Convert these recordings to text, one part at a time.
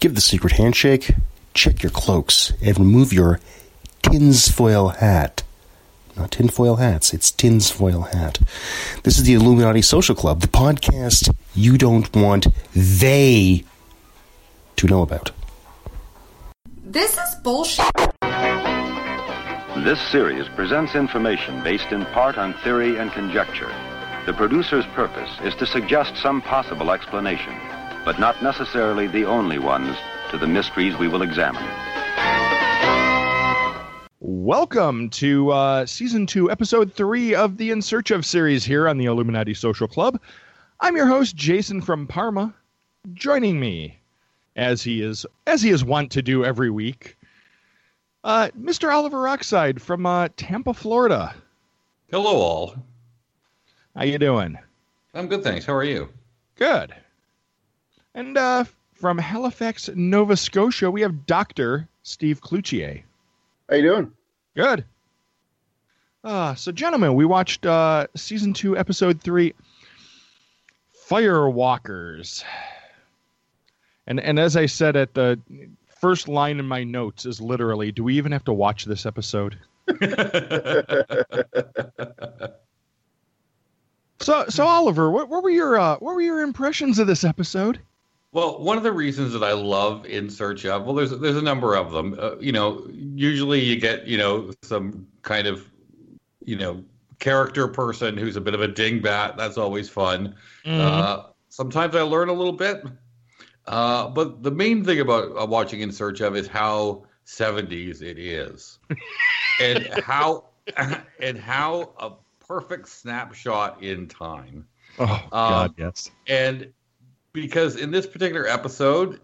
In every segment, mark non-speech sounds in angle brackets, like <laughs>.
Give the secret handshake, check your cloaks, and remove your tinsfoil hat. Not tinfoil hats, it's tinsfoil hat. This is the Illuminati Social Club, the podcast you don't want they to know about. This is bullshit. This series presents information based in part on theory and conjecture. The producer's purpose is to suggest some possible explanation, but not necessarily the only ones to the mysteries we will examine. Welcome to uh, season two, episode three of the In Search of series here on the Illuminati Social Club. I'm your host, Jason from Parma. Joining me, as he is as he is wont to do every week, uh, Mr. Oliver Rockside from uh, Tampa, Florida. Hello, all. How you doing? I'm good, thanks. How are you? Good. And uh, from Halifax, Nova Scotia, we have Doctor Steve Cloutier. How you doing? Good. Uh, so, gentlemen, we watched uh, season two, episode three, Firewalkers. And and as I said at the first line in my notes is literally, do we even have to watch this episode? <laughs> So so Oliver, what, what were your uh, what were your impressions of this episode? Well, one of the reasons that I love In Search of, well, there's there's a number of them. Uh, you know, usually you get you know some kind of you know character person who's a bit of a dingbat. That's always fun. Uh, sometimes I learn a little bit, uh, but the main thing about uh, watching In Search of is how 70s it is, <laughs> and how <laughs> and how a perfect snapshot in time. Oh God, yes. And because in this particular episode,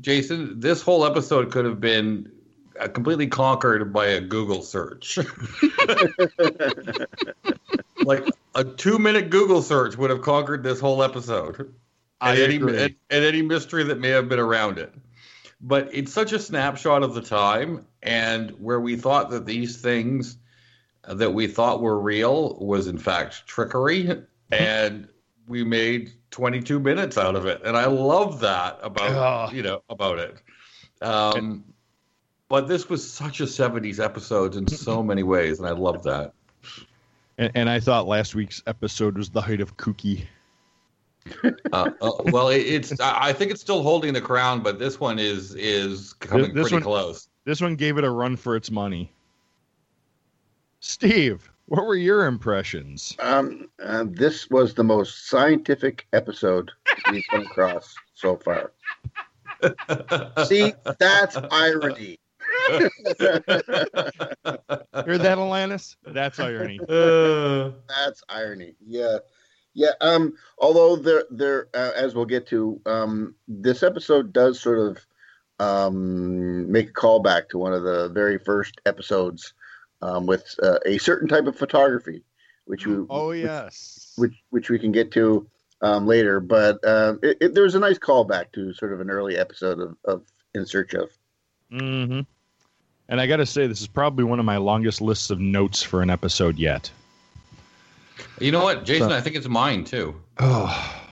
Jason, this whole episode could have been uh, completely conquered by a Google search. <laughs> like a two-minute Google search would have conquered this whole episode. I and any, and, and any mystery that may have been around it. But it's such a snapshot of the time, and where we thought that these things that we thought were real was in fact trickery, <laughs> and we made 22 minutes out of it, and I love that about you know about it. Um, but this was such a 70s episode in so many ways, and I love that. And, and I thought last week's episode was the height of kooky. Uh, uh, well, it, it's I think it's still holding the crown, but this one is is coming This pretty one- close. This one gave it a run for its money. Steve, what were your impressions? Um, uh, this was the most scientific episode we've come across so far. <laughs> See, that's irony. <laughs> Hear that, Alanis? That's irony. <laughs> Uh, That's irony. Yeah, yeah. Um, although there, there, uh, as we'll get to, um, this episode does sort of um make a callback to one of the very first episodes, um, with uh, a certain type of photography, which we, Oh yes. which which we can get to um, later. But um, it, it, there was a nice callback to sort of an early episode of, of In Search of. hmm And I got to say, this is probably one of my longest lists of notes for an episode yet. you know what, Jason? So- I think it's mine too. Oh,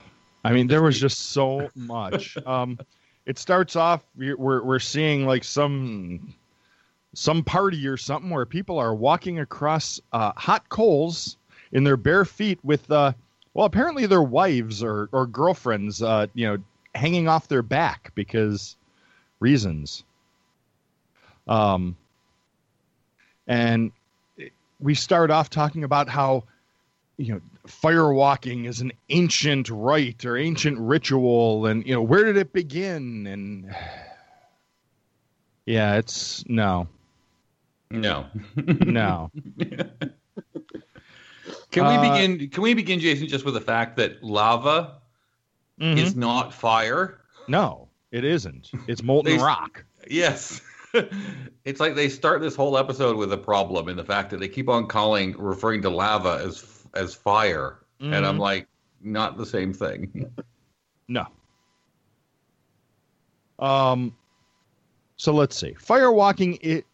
I mean, there was just so much. <laughs> Um, it starts off we're we're we're seeing like some some party or something where people are walking across uh, hot coals in their bare feet with uh, well, apparently their wives or or girlfriends, uh, you know, hanging off their back because reasons. Um, and we start off talking about how you know fire walking is an ancient rite or ancient ritual and you know where did it begin and <sighs> yeah it's no No. no <laughs> Can we Uh, begin? Can we begin, Jason, just with the fact that lava Mhm. is not fire? no it isn't it's <laughs> molten They- rock Yes. <laughs> it's like they start this whole episode with a problem in the fact that they keep on calling, referring to lava as as fire, and I'm Mhm. like, not the same thing. no um so let's see fire walking it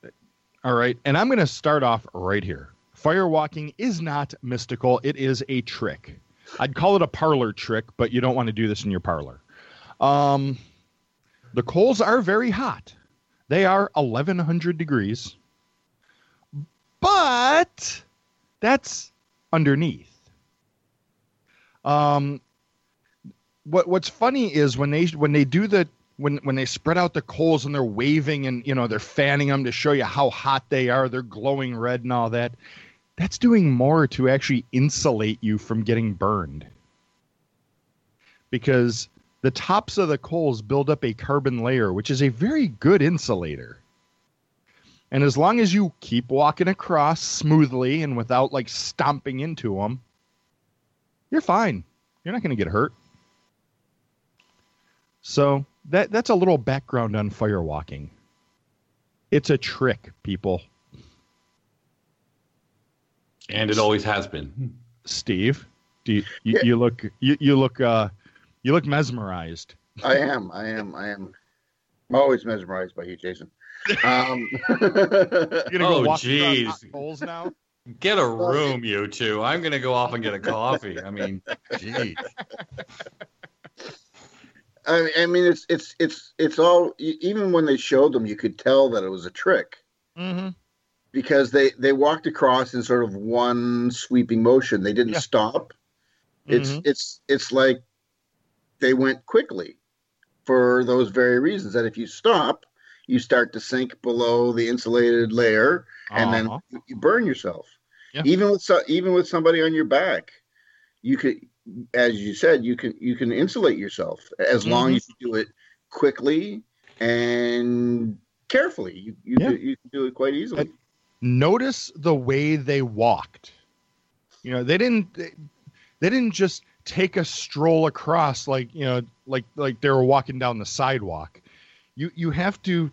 all right and i'm going to start off right here fire walking is not mystical it is a trick i'd call it a parlor trick but you don't want to do this in your parlor um The coals are very hot. They are 1100 degrees. But that's underneath. Um, what what's funny is when they when they do the when when they spread out the coals and they're waving and you know they're fanning them to show you how hot they are, they're glowing red and all that. That's doing more to actually insulate you from getting burned. Because the tops of the coals build up a carbon layer, which is a very good insulator. And as long as you keep walking across smoothly and without like stomping into them, you're fine. You're not going to get hurt. So that that's a little background on firewalking. It's a trick, people. And it always has been. Steve, do you, you, Yeah. you look you, you look uh you look mesmerized. I am. I am. I am. I'm always mesmerized by you, Jason. Um, <laughs> You're gonna go Oh, jeez. hot coals now. Get a room, you two. I'm gonna go off and get a coffee. I mean, geez. I, I mean, it's it's it's it's all. Even when they showed them, you could tell that it was a trick Mm-hmm. because they they walked across in sort of one sweeping motion. They didn't Yeah. stop. It's Mhm. it's it's like they went quickly for those very reasons. That if you stop, you start to sink below the insulated layer, and Uh-huh. then you burn yourself. Yeah. Even with so, even with somebody on your back, you could, as you said, you can you can insulate yourself as long Mhm. as you do it quickly and carefully. You you, Yeah. do, you can do it quite easily. And- notice the way they walked. You know, they didn't they, they didn't just take a stroll across like, you know, like like they were walking down the sidewalk. You you have to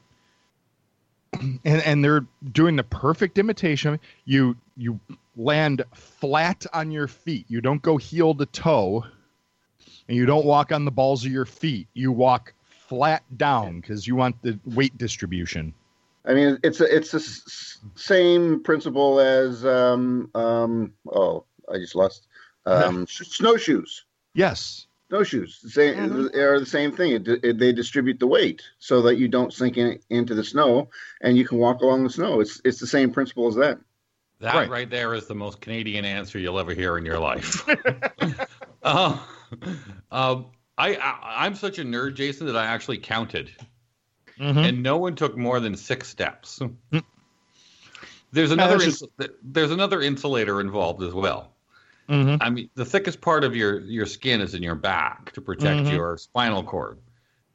<clears throat> and and they're doing the perfect imitation. You you land flat on your feet. You don't go heel to toe and you don't walk on the balls of your feet. You walk flat down because you want the weight distribution. I mean, it's a it's the s- same principle as um um oh I just lost um <laughs> sh- snowshoes. Yes. Snowshoes the same Mhm. are the same thing. It, it, they distribute the weight so that you don't sink in, into the snow and you can walk along the snow. It's it's the same principle as that. That Right. right. there is the most Canadian answer you'll ever hear in your life. uh, <laughs> <laughs> um, I, I'm such a nerd, Jason, that I actually counted, Mhm. and no one took more than six steps. There's another ins- there's another insulator involved as well. Mhm. I mean, the thickest part of your your skin is in your back to protect Mhm. your spinal cord,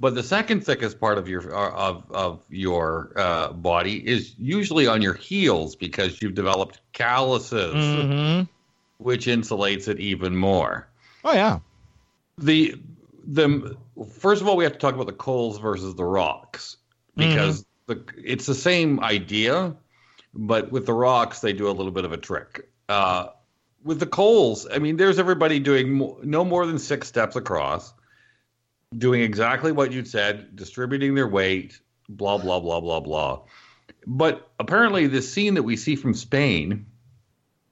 but the second thickest part of your of of your uh, body is usually on your heels because you've developed calluses, Mhm. which insulates it even more. Oh yeah. The the first of all, we have to talk about the coals versus the rocks because the it's the same idea, but with the rocks they do a little bit of a trick. Uh, with the coals, I mean, there's everybody doing mo- no more than six steps across, doing exactly what you said, distributing their weight, blah blah blah blah blah. But apparently, the scene that we see from Spain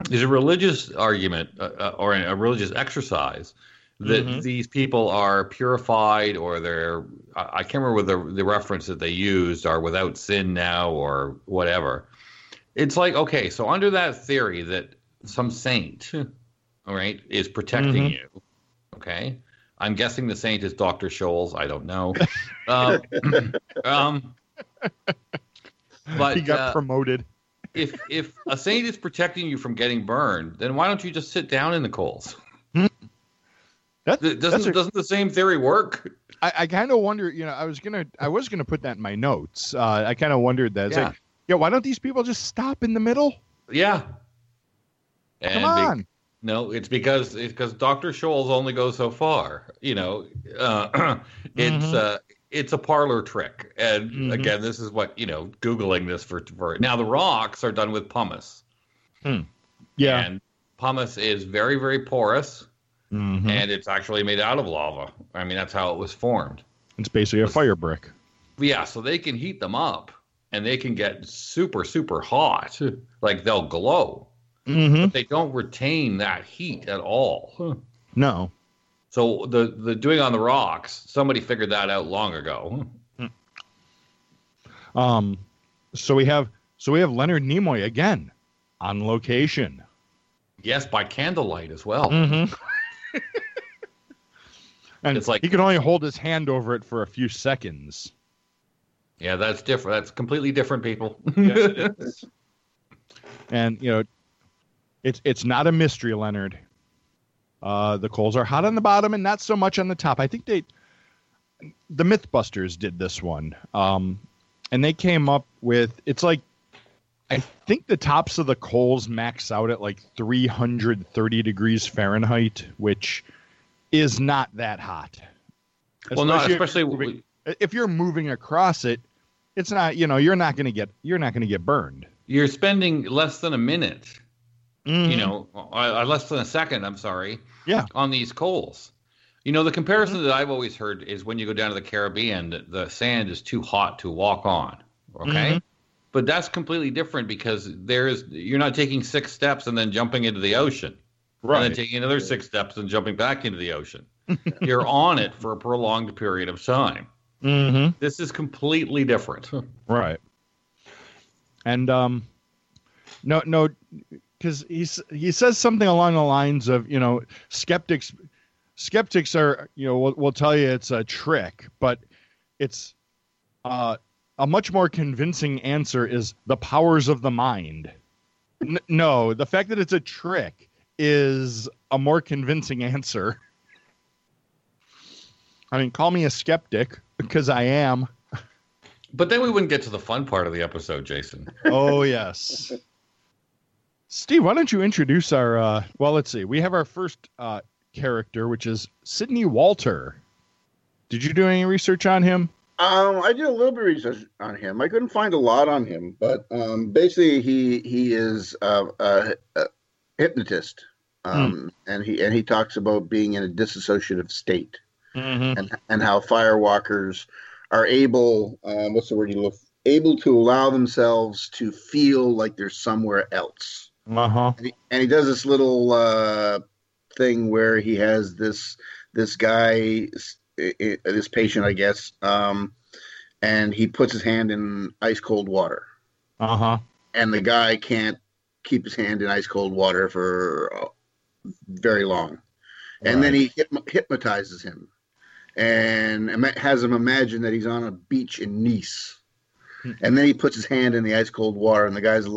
is a religious argument uh, uh, or a religious exercise that Mhm. these people are purified or they're I, can't remember what the the reference that they used are without sin now or whatever. It's like okay, so under that theory that some saint, all right, is protecting Mhm. you, okay. I'm guessing the saint is Dr. Scholl's. I don't know. <laughs> um, <clears throat> um, but he got uh, promoted. if if a saint is protecting you from getting burned, then why don't you just sit down in the coals? That, Doesn't a- doesn't the same theory work? I, I kind of wonder. You know, I was gonna, I was gonna put that in my notes. Uh, I kind of wondered that. It's Yeah. like, yeah, why don't these people just stop in the middle? Yeah. Come And be- on. No, it's because it's because Dr. Scholl's only goes so far. You know, uh, <clears throat> it's Mhm. uh, it's a parlor trick. And Mhm. again, this is what you know. Googling this for for now, the rocks are done with pumice. yeah. And pumice is very very porous, Mhm. and it's actually made out of lava. I mean, that's how it was formed. It's basically a fire brick. Yeah, so they can heat them up, and they can get super super hot. Like they'll glow. Mm-hmm. They don't retain that heat at all. No. So the the doing on the rocks, somebody figured that out long ago. Hmm. Um, so we have so we have Leonard Nimoy again on location. Yes, by candlelight as well. Mm-hmm. <laughs> and It's like- he can only hold his hand over it for a few seconds. Yeah, that's different. That's completely different, people. <laughs> And you know, it's it's not a mystery, Leonard. Uh, the coals are hot on the bottom and not so much on the top. I think they, the MythBusters did this one, um, and they came up with it's like, I think the tops of the coals max out at like 330 degrees Fahrenheit, which is not that hot. well, no, if you're especially moving- if you're moving across it, it's not you know you're not going to get you're not going to get burned. you're spending less than a minute. Mm-hmm. You know, uh, less than a second. I'm sorry. Yeah. On these coals. You know, the comparison that I've always heard is when you go down to the Caribbean, the sand is too hot to walk on. Okay. Mhm. But that's completely different because there is you're not taking six steps and then jumping into the ocean. Right. And then taking another six steps and jumping back into the ocean. <laughs> you're on it for a prolonged period of time. Mm-hmm. This is completely different. Right. And um, no, no, because he's he says something along the lines of you know skeptics, skeptics are you know will, will tell you it's a trick, but it's uh, a much more convincing answer is the powers of the mind. N- no, the fact that it's a trick is a more convincing answer. I mean, call me a skeptic because I am. But then we wouldn't get to the fun part of the episode, Jason. Oh yes. Steve, why don't you introduce our uh well let's see. We have our first uh character which is Sidney Walter. Did you do any research on him? Um, I did a little bit of research on him. I couldn't find a lot on him, but um, basically, he he is uh, a, a hypnotist, um, and he and he talks about being in a disassociative state, Mm-hmm. and and how firewalkers are able, um, what's the word you look, able to allow themselves to feel like they're somewhere else. Uh-huh. and he, and he does this little uh, thing where he has this this guy this patient i guess um, and he puts his hand in ice cold water. Uh-huh. and the guy can't keep his hand in ice cold water for uh, very long. And then he hypnotizes him. And has him imagine that he's on a beach in nice. And then he puts his hand in the ice cold water and the guy's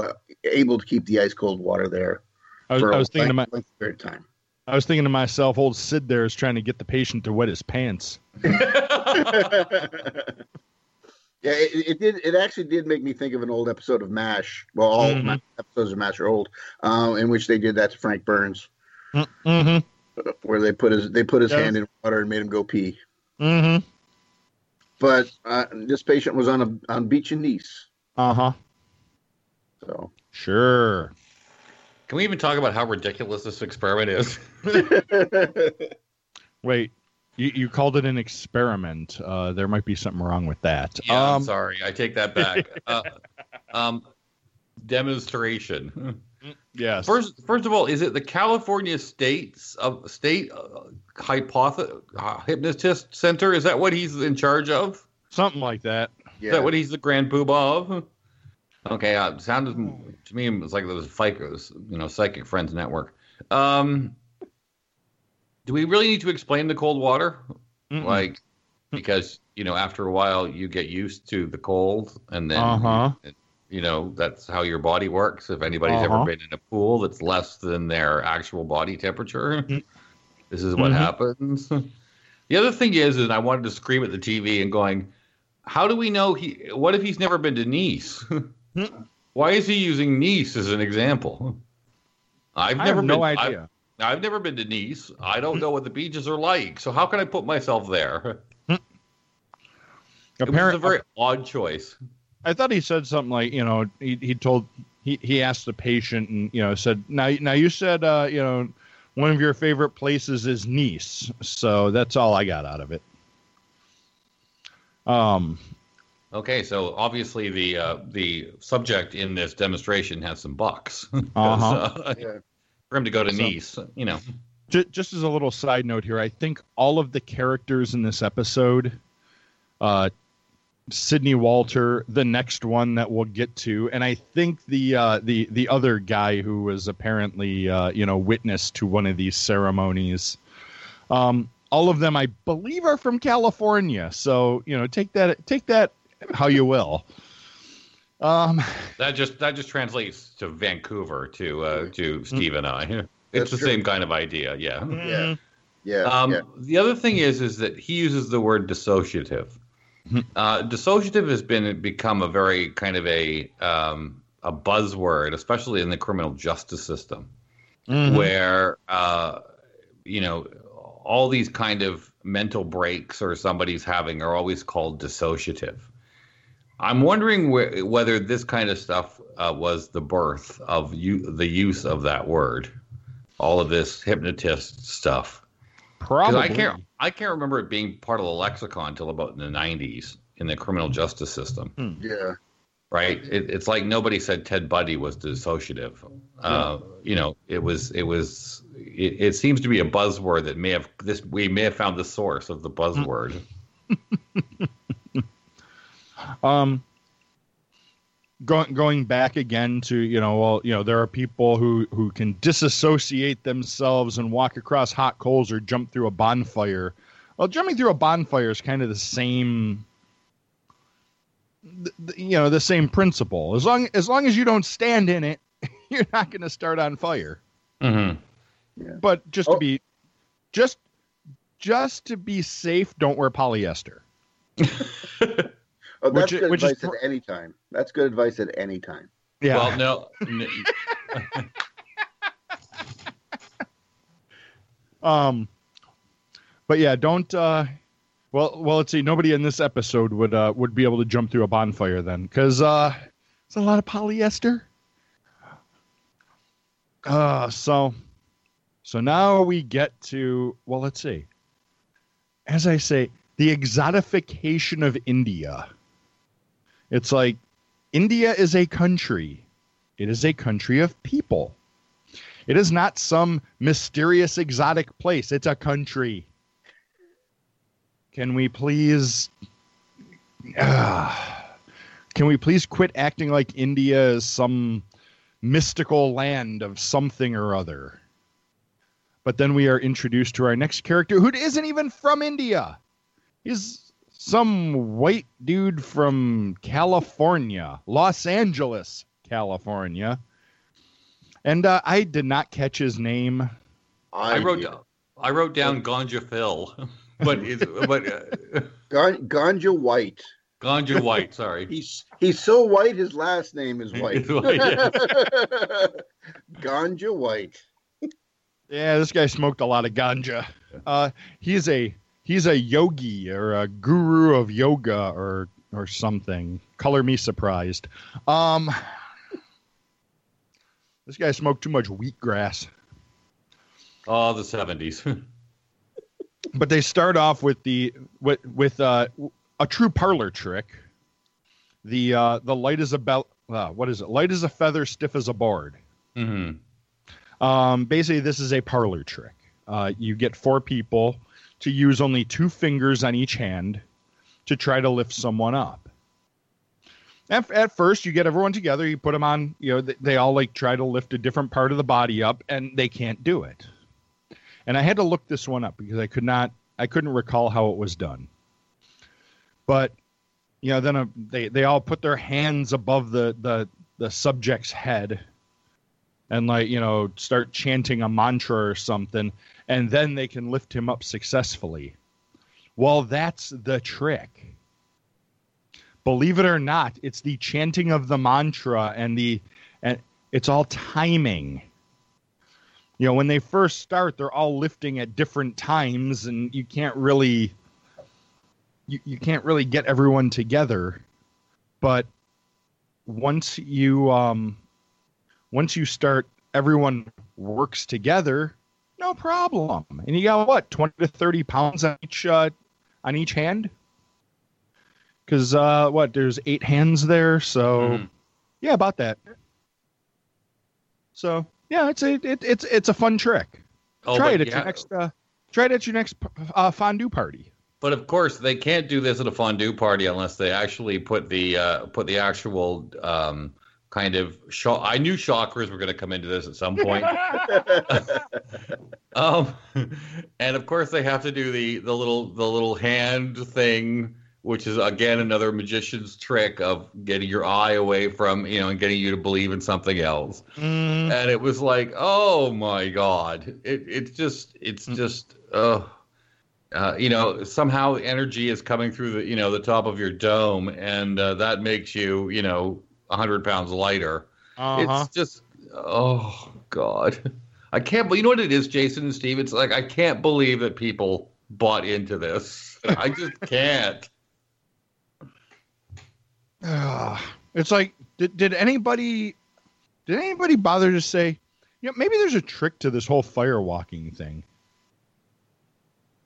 able to keep the ice cold water there I was, for I a was thinking to my, length- length period of time. I was thinking to myself, old Sid there is trying to get the patient to wet his pants. <laughs> Yeah, it, it did. It actually did make me think of an old episode of Mash. Well, all Mhm. Ma- episodes of Mash are old, um, in which they did that to Frank Burns, Mm-hmm. where they put his they put his Yes. hand in water and made him go pee. Mm-hmm. But uh, this patient was on a on beach in Nice, Uh-huh. so Sure. Can we even talk about how ridiculous this experiment is? <laughs> Wait. You, you called it an experiment. Uh, there might be something wrong with that. Yeah, I'm um, sorry. I take that back. <laughs> uh, um, demonstration. yes. First, first of all, is it the California States of State uh, hypothe- uh, Hypnotist Center? Is that what he's in charge of? something like that. yeah. Is that what he's the grand poobah of? Okay, uh, sounded to me it was like those FICOs, you know, Psychic Friends Network. Um, do we really need to explain the cold water? Mm-mm. Like, because you know, after a while, you get used to the cold, and then Uh-huh. you know that's how your body works. If anybody's Uh-huh. ever been in a pool that's less than their actual body temperature, Mm. this is what Mhm. happens. <laughs> The other thing is, and I wanted to scream at the TV and going, how do we know he? What if he's never been to Nice? <laughs> Why is he using Nice as an example? I've never have no been, I've- idea. I've never been to Nice. I don't know what the beaches are like. So how can I put myself there? <laughs> Was a very odd choice. I thought he said something like, you know, he, he told he, he asked the patient and you know said now now you said uh, you know one of your favorite places is Nice, so that's all I got out of it. Um, Okay, so obviously the uh, the subject in this demonstration has some bucks. <laughs> Uh-huh. uh, <laughs> Yeah. for him to go to So- Nice, you know. j- just as a little side note here, I think all of the characters in this episode, uh, Sidney Walter, the next one that we'll get to, and I think the uh, the the other guy who was apparently uh, you know witness to one of these ceremonies. Um, all of them, I believe, are from California. So you know, take that take that how you will. Um, That just that just translates to Vancouver to uh, to Steve and I. It's the true. same kind of idea, yeah. Yeah. Yeah. Um, yeah. The other thing is, is that he uses the word dissociative. uh, dissociative has been become a very kind of a um, a buzzword, especially in the criminal justice system, mhm. where uh, you know all these kind of mental breaks or somebody's having are always called dissociative. I'm wondering wh- whether this kind of stuff uh, was the birth of you, the use of that word, all of this hypnotist stuff. probably. I can't I can't remember it being part of the lexicon until about in the '90s in the criminal justice system. Yeah. Right? It, it's like nobody said Ted Bundy was dissociative. Uh, you know, it was it was it, it seems to be a buzzword that may have this we may have found the source of the buzzword. <laughs> um going going back again to you know well you know there are people who who can disassociate themselves and walk across hot coals or jump through a bonfire. Well jumping through a bonfire is kind of the same th- th- you know the same principle. As long as long as you don't stand in it <laughs> you're not going to start on fire. Mm-hmm. but just Oh. to be just just to be safe don't wear polyester <laughs> Oh, that's Which- good which is advice at any time. That's good advice at any time. yeah Well, no, n- <laughs> Um, but yeah, don't. Uh, well, well, let's see. Nobody in this episode would uh, would be able to jump through a bonfire then, because uh, it's a lot of polyester. Uh, so, so now we get to well, let's see. As I say, the exotification of India. It's like India is a country. It is a country of people. It is not some mysterious exotic place. It's a country. Can we please Ah. can we please quit acting like India is some mystical land of something or other? But then we are introduced to our next character who isn't even from India. He's some white dude from California, Los Angeles, California. And uh, I did not catch his name. I wrote down I wrote down Ganja Phil, <laughs> but it's, but uh, Ganja White. Ganja White. Sorry. <laughs> He's he's so white. His last name is White. It's white, yeah. <laughs> Ganja White. Yeah, this guy smoked a lot of ganja. Uh, he's a he's a yogi or a guru of yoga or or something. Color me surprised. Um, this guy smoked too much wheatgrass. Oh, the seventies. <laughs> But they start off with the with with uh, a true parlor trick. The uh, the light is a belt. Uh, what is it? Light as a feather, stiff as a board. hmm Um, basically, this is a parlor trick. Uh, you get four people to use only two fingers on each hand to try to lift someone up. At, at first, you get everyone together, you put them on, you know, they, they all like try to lift a different part of the body up, and they can't do it. And I had to look this one up because I could not, I couldn't recall how it was done. But you know, then uh, they they all put their hands above the the the subject's head and like you know start chanting a mantra or something and then they can lift him up successfully. Well that's the trick. Believe it or not it's the chanting of the mantra and the and it's all timing. You know when they first start they're all lifting at different times and you can't really you, you can't really get everyone together. But once you um once you start everyone works together no problem. And you got what 20 to 30 pounds on each uh, on each hand? Because uh what there's eight hands there so Mhm. yeah about that. So yeah it's a it, it's it's a fun trick. Oh, try it at yeah, your next uh try it at your next uh, fondue party. But of course, they can't do this at a fondue party unless they actually put the uh, put the actual um, kind of shock. I knew chakras were going to come into this at some point. <laughs> um, and of course, they have to do the the little the little hand thing, which is again another magician's trick of getting your eye away from you know and getting you to believe in something else. Mm, And it was like, oh my god, it it's just it's just uh, uh, you know somehow energy is coming through the you know the top of your dome, and uh, that makes you you know hundred pounds lighter. uh-huh. It's just oh god, I can't. believe You know what it is, Jason and Steve? It's like I can't believe that people bought into this. <laughs> I just can't. Ugh. it's like did, did anybody did anybody bother to say you know maybe there's a trick to this whole fire walking thing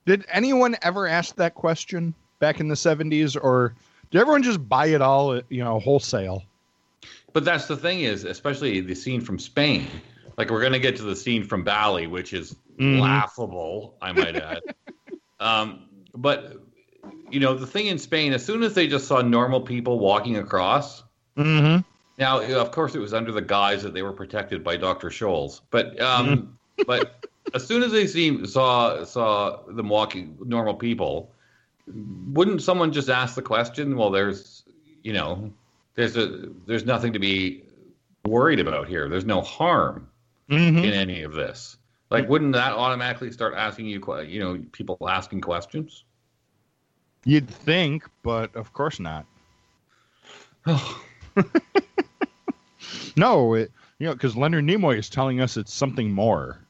did anyone ever ask that question back in the 70s or did everyone just buy it all you know wholesale But that's the thing is, especially the scene from Spain. Like we're gonna get to the scene from Bali, which is Mhm. laughable, I might add. <laughs> um, but you know, the thing in Spain, as soon as they just saw normal people walking across, mm-hmm. now of course it was under the guise that they were protected by Dr. Scholl's, but um, but as soon as they see saw saw them walking normal people, wouldn't someone just ask the question? Well, there's you know, there's a there's nothing to be worried about here. There's no harm Mm-hmm. in any of this. Like, wouldn't that automatically start asking you, you know, people asking questions? you'd think but of course not <sighs> <laughs> no it, you know because leonard nimoy is telling us it's something more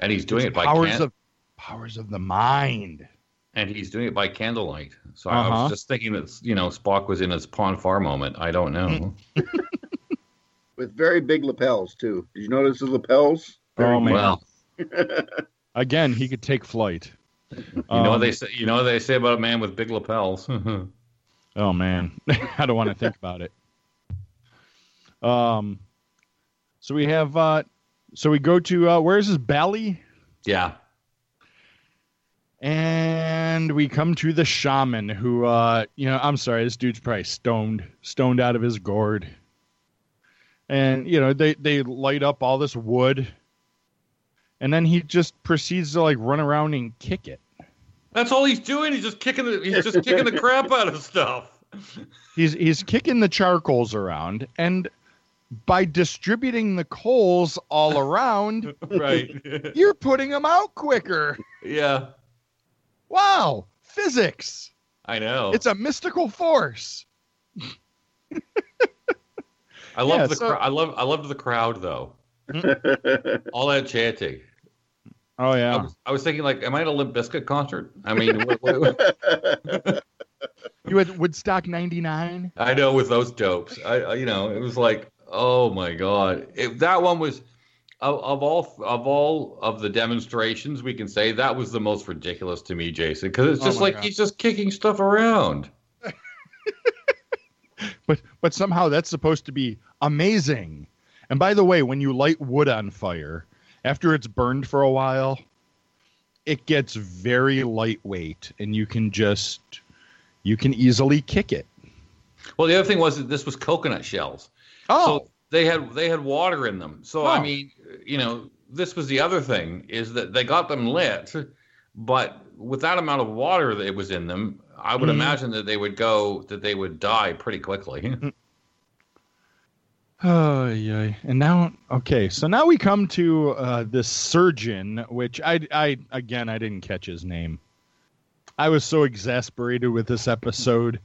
and he's doing It's it by powers can- of powers of the mind and he's doing it by candlelight. So I Uh-huh. was just thinking that you know Spock was in his Pon farr moment. I don't know. <laughs> With very big lapels too. Did you notice the lapels? Oh, man. well, <laughs> Again, he could take flight. you know what Um, they say. You know what they say about a man with big lapels. <laughs> Oh man, I don't want to think about it. Um, so we have, uh, so we go to uh, where is this Bali, yeah, and we come to the shaman who, uh, you know, I'm sorry, this dude's probably stoned, stoned out of his gourd, and you know they they light up all this wood, and then he just proceeds to like run around and kick it. that's all he's doing. He's just kicking the he's just kicking the <laughs> crap out of stuff. He's he's kicking the charcoals around, and by distributing the coals all around, <laughs> Right. <laughs> you're putting them out quicker. yeah, Wow, physics! I know. It's a mystical force. <laughs> I love yeah, the so- cr- I love I loved the crowd though. Mm. All that chanting. Oh I yeah, was, I was thinking like, am I at a Limp Bizkit concert? I mean, <laughs> what, what, what- <laughs> you had Woodstock '99. I know with those dopes, I, I you know, it was like, oh my god, if that one was of, of all of all of the demonstrations, we can say that was the most ridiculous to me, Jason, because it's Oh just my like God. he's just kicking stuff around. <laughs> but but somehow that's supposed to be amazing. And by the way, when you light wood on fire, after it's burned for a while, it gets very lightweight, and you can just you can easily kick it. Well, the other thing was that this was coconut shells. Oh, So they had they had water in them. So I Oh. mean, you know, this was the other thing is that they got them lit, but with that amount of water that was in them, I would Mhm. imagine that they would go that they would die pretty quickly. <laughs> Oh yeah, and now okay, so now we come to uh, this surgeon, which I, I again I didn't catch his name. I was so exasperated with this episode.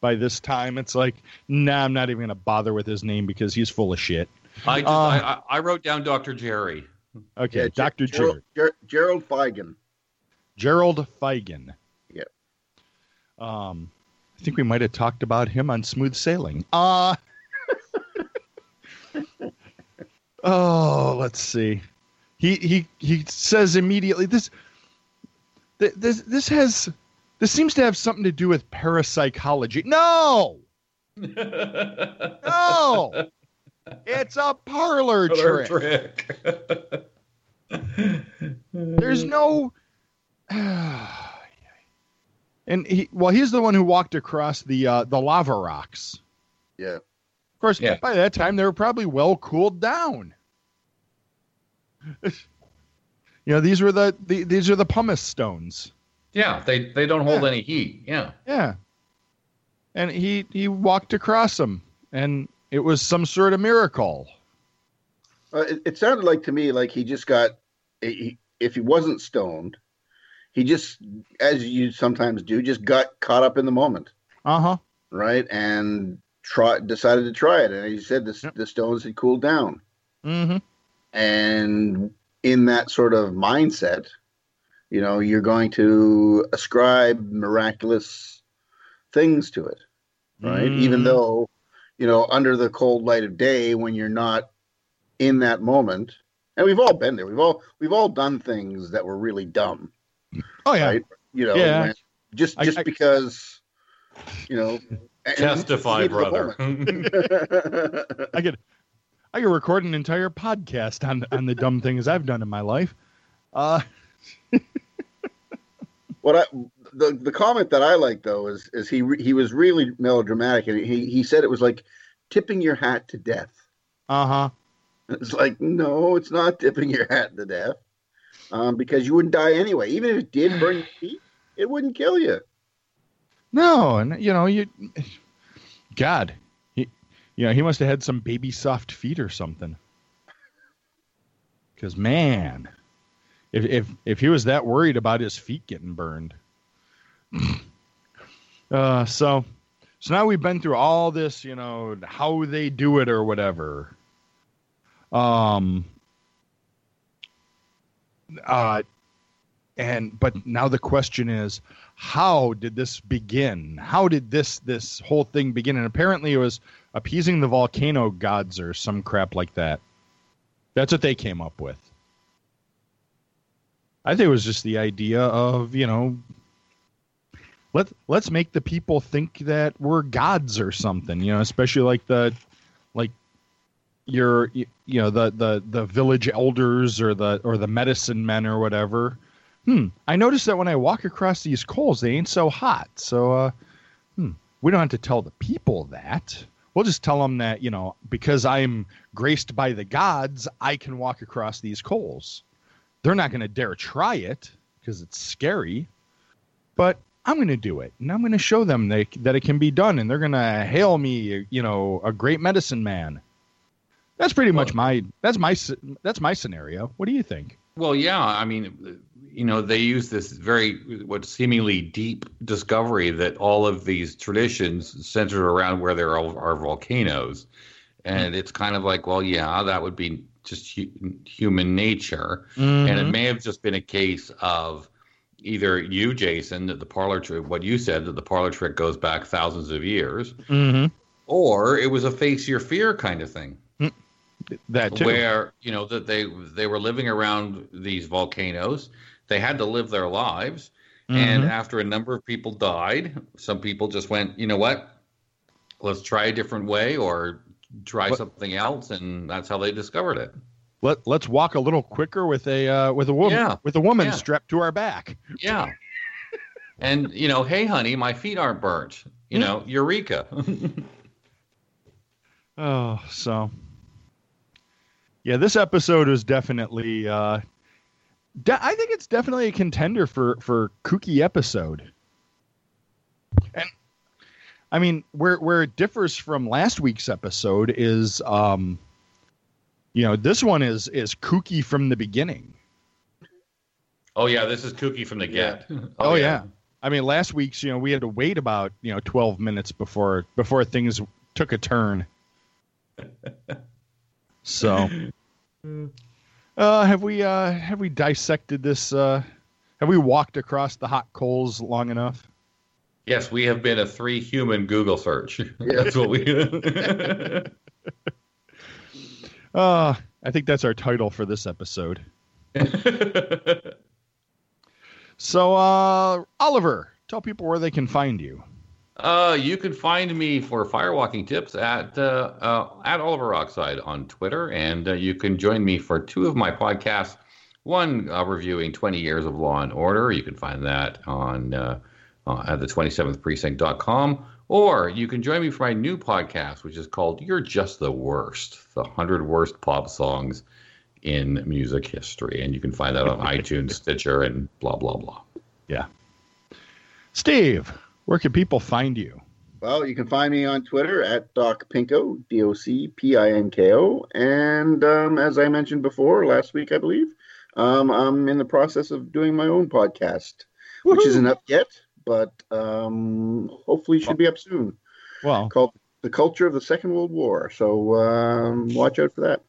By this time, it's like, nah, I'm not even gonna bother with his name because he's full of shit. I just Uh, I, I, I wrote down Dr. Jerry. Okay, Yeah, Ger- Doctor Gerald, Ger- Gerald Feigen. Gerald Feigen. Yep. Um, I think we might have talked about him on Smooth Sailing. Uh <laughs> Oh, let's see. He he he says immediately this th- this this has this seems to have something to do with parapsychology. No. <laughs> No. It's a parlor trick. trick. There's no <sighs> And he, well, he's the one who walked across the uh, the lava rocks. Yeah. Of course, Yeah. by that time they were probably well cooled down. <laughs> you know, these were the, the these are the pumice stones. Yeah, they they don't hold Yeah. any heat. Yeah. Yeah. And he he walked across them, and it was some sort of miracle. Uh, it, it sounded like to me like he just got, he, if he wasn't stoned, he just, as you sometimes do, just got caught up in the moment, Uh huh. right? And try decided to try it. And he said the, Yep. the stones had cooled down. Mm-hmm. And in that sort of mindset, you know, you're going to ascribe miraculous things to it, right? Even Mhm. though, you know, under the cold light of day, when you're not in that moment, and we've all been there. We've all we've all done things that were really dumb, Oh yeah. right? You know, Yeah. when- just I- just I- because, you know. and- Testify, heat of the brother. <laughs> I could I could record an entire podcast on on the dumb things I've done in my life. Uh <laughs> What I the the comment that I like though is is he he was really melodramatic and he he said it was like tipping your hat to death. uh-huh. It's like no, it's not tipping your hat to death, um, because you wouldn't die anyway. Even if it did burn your feet, it wouldn't kill you. No, and you know, you God. He you know, he must have had some baby soft feet or something. Cause man, if if if he was that worried about his feet getting burned. Uh so so now we've been through all this, you know, how they do it or whatever. Um uh and but now the question is how did this begin? How did this this whole thing begin? And apparently it was appeasing the volcano gods or some crap like that. That's what they came up with. I think it was just the idea of you know let let's make the people think that we're gods or something you know especially like the like your you know the the the village elders or the or the medicine men or whatever hmm, I noticed that when I walk across these coals, they ain't so hot. So, uh, hmm, we don't have to tell the people that. We'll just tell them that, you know, because I'm graced by the gods, I can walk across these coals. They're not going to dare try it because it's scary, but I'm going to do it. And I'm going to show them they, that it can be done. And they're going to hail me, you know, a great medicine man. That's pretty much my, that's my, that's my scenario. What do you think? Well, yeah. I mean, you know, they use this very what seemingly deep discovery that all of these traditions centered around where there are, are volcanoes, and it's kind of like, well, yeah, that would be just hu- human nature, and it mm-hmm. may have just been a case of either you, Jason, that the parlor trick, what you said, that the parlor trick goes back thousands of years, Mm-hmm. or it was a face your fear kind of thing That too. where you know that they they were living around these volcanoes they had to live their lives and Mhm. after a number of people died some people just went you know what let's try a different way or try something else and that's how they discovered it Let Let's walk a little quicker with a uh, with a woman Yeah. with a woman Yeah. strapped to our back. yeah and you know hey honey my feet aren't burnt you know eureka <laughs> Oh, so yeah, this episode is definitely. Uh, de- I think it's definitely a contender for for kooky episode. And I mean, where where it differs from last week's episode is, um, you know, this one is is kooky from the beginning. oh yeah this is kooky from the get <laughs> Oh, yeah. I mean, last week's, you know, we had to wait about, you know, 12 minutes before before things took a turn. <laughs> So, uh, have we uh, have we dissected this? Uh, have we walked across the hot coals long enough? yes we have been a three human google search <laughs> that's what we Uh, I think that's our title for this episode. <laughs> So, uh, Oliver, tell people where they can find you. Uh, you can find me for firewalking tips at uh, uh, at Oliver Oxide on Twitter, and uh, you can join me for two of my podcasts. One uh, reviewing 20 years of Law and Order. You can find that on uh, uh, at the 27th precinct.com. Or you can join me for my new podcast, which is called You're Just the Worst The 100 Worst Pop Songs in Music History. And you can find that on <laughs> iTunes, Stitcher, and blah, blah, blah. Yeah. Steve, where can people find you? Well, you can find me on Twitter at Doc Pinko, D O C P I N K O. And um, as I mentioned before, last week, I believe, um, I'm in the process of doing my own podcast, which isn't up yet, but um, hopefully should be up soon. Well, Called The Culture of the Second World War. So um, watch out for that.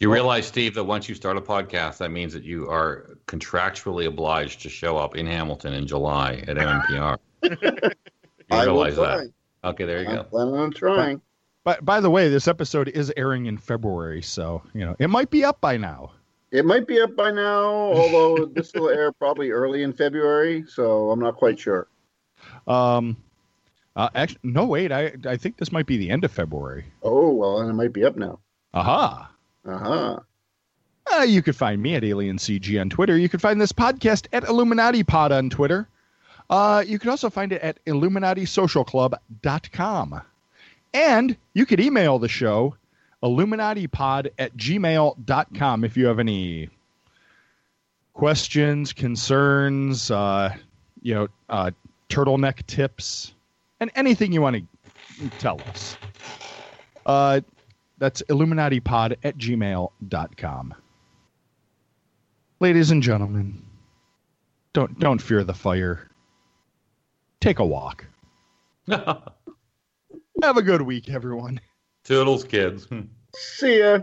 You realize, Steve, that once you start a podcast, that means that you are contractually obliged to show up in Hamilton in July at MNPR. <laughs> you I will realize try. that. Okay, there you I'm go. planning on trying. by, by the way, this episode is airing in February, so you know it might be up by now. It might be up by now, although this will air probably early in February, so I'm not quite sure. Um, uh, actually, no, wait, I I think this might be the end of February. Oh, well, then it might be up now. Aha. Uh-huh. uh-huh you can find me at Alien CG on Twitter. You can find this podcast at Illuminati Pod on Twitter. Uh, you can also find it at IlluminatiSocialClub.com. And you could email the show, IlluminatiPod at gmail.com, if you have any questions, concerns, uh, you know, uh, turtleneck tips, and anything you want to tell us. Uh, that's illuminatipod at gmail.com. Ladies and gentlemen, don't don't fear the fire. Take a walk. <laughs> Have a good week, everyone. Toodles, kids. <laughs> See ya.